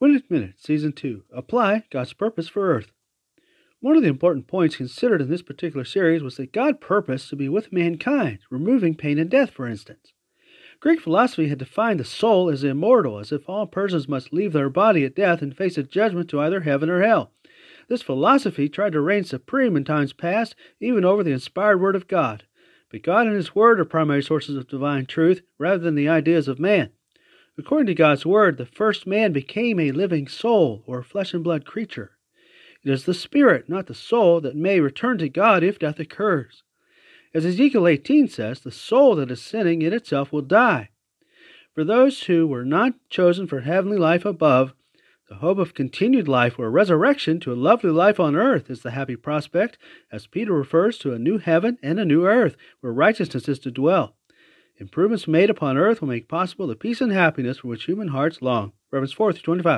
Minute Minute, Season 2 Apply God's Purpose for Earth. One of the important points considered in this particular series was that God purposed to be with mankind, removing pain and death, for instance. Greek philosophy had defined the soul as immortal, as if all persons must leave their body at death and face a judgment to either heaven or hell. This philosophy tried to reign supreme in times past, even over the inspired Word of God. But God and His Word are primary sources of divine truth rather than the ideas of man. According to God's Word, the first man became a living soul, or flesh and blood creature. It is the spirit, not the soul, that may return to God if death occurs. As Ezekiel 18 says, the soul that is sinning in itself will die. For those who were not chosen for heavenly life above, the hope of continued life or resurrection to a lovely life on earth is the happy prospect, as Peter refers to a new heaven and a new earth where righteousness is to dwell. Improvements made upon earth will make possible the peace and happiness for which human hearts long. Romans 4 25.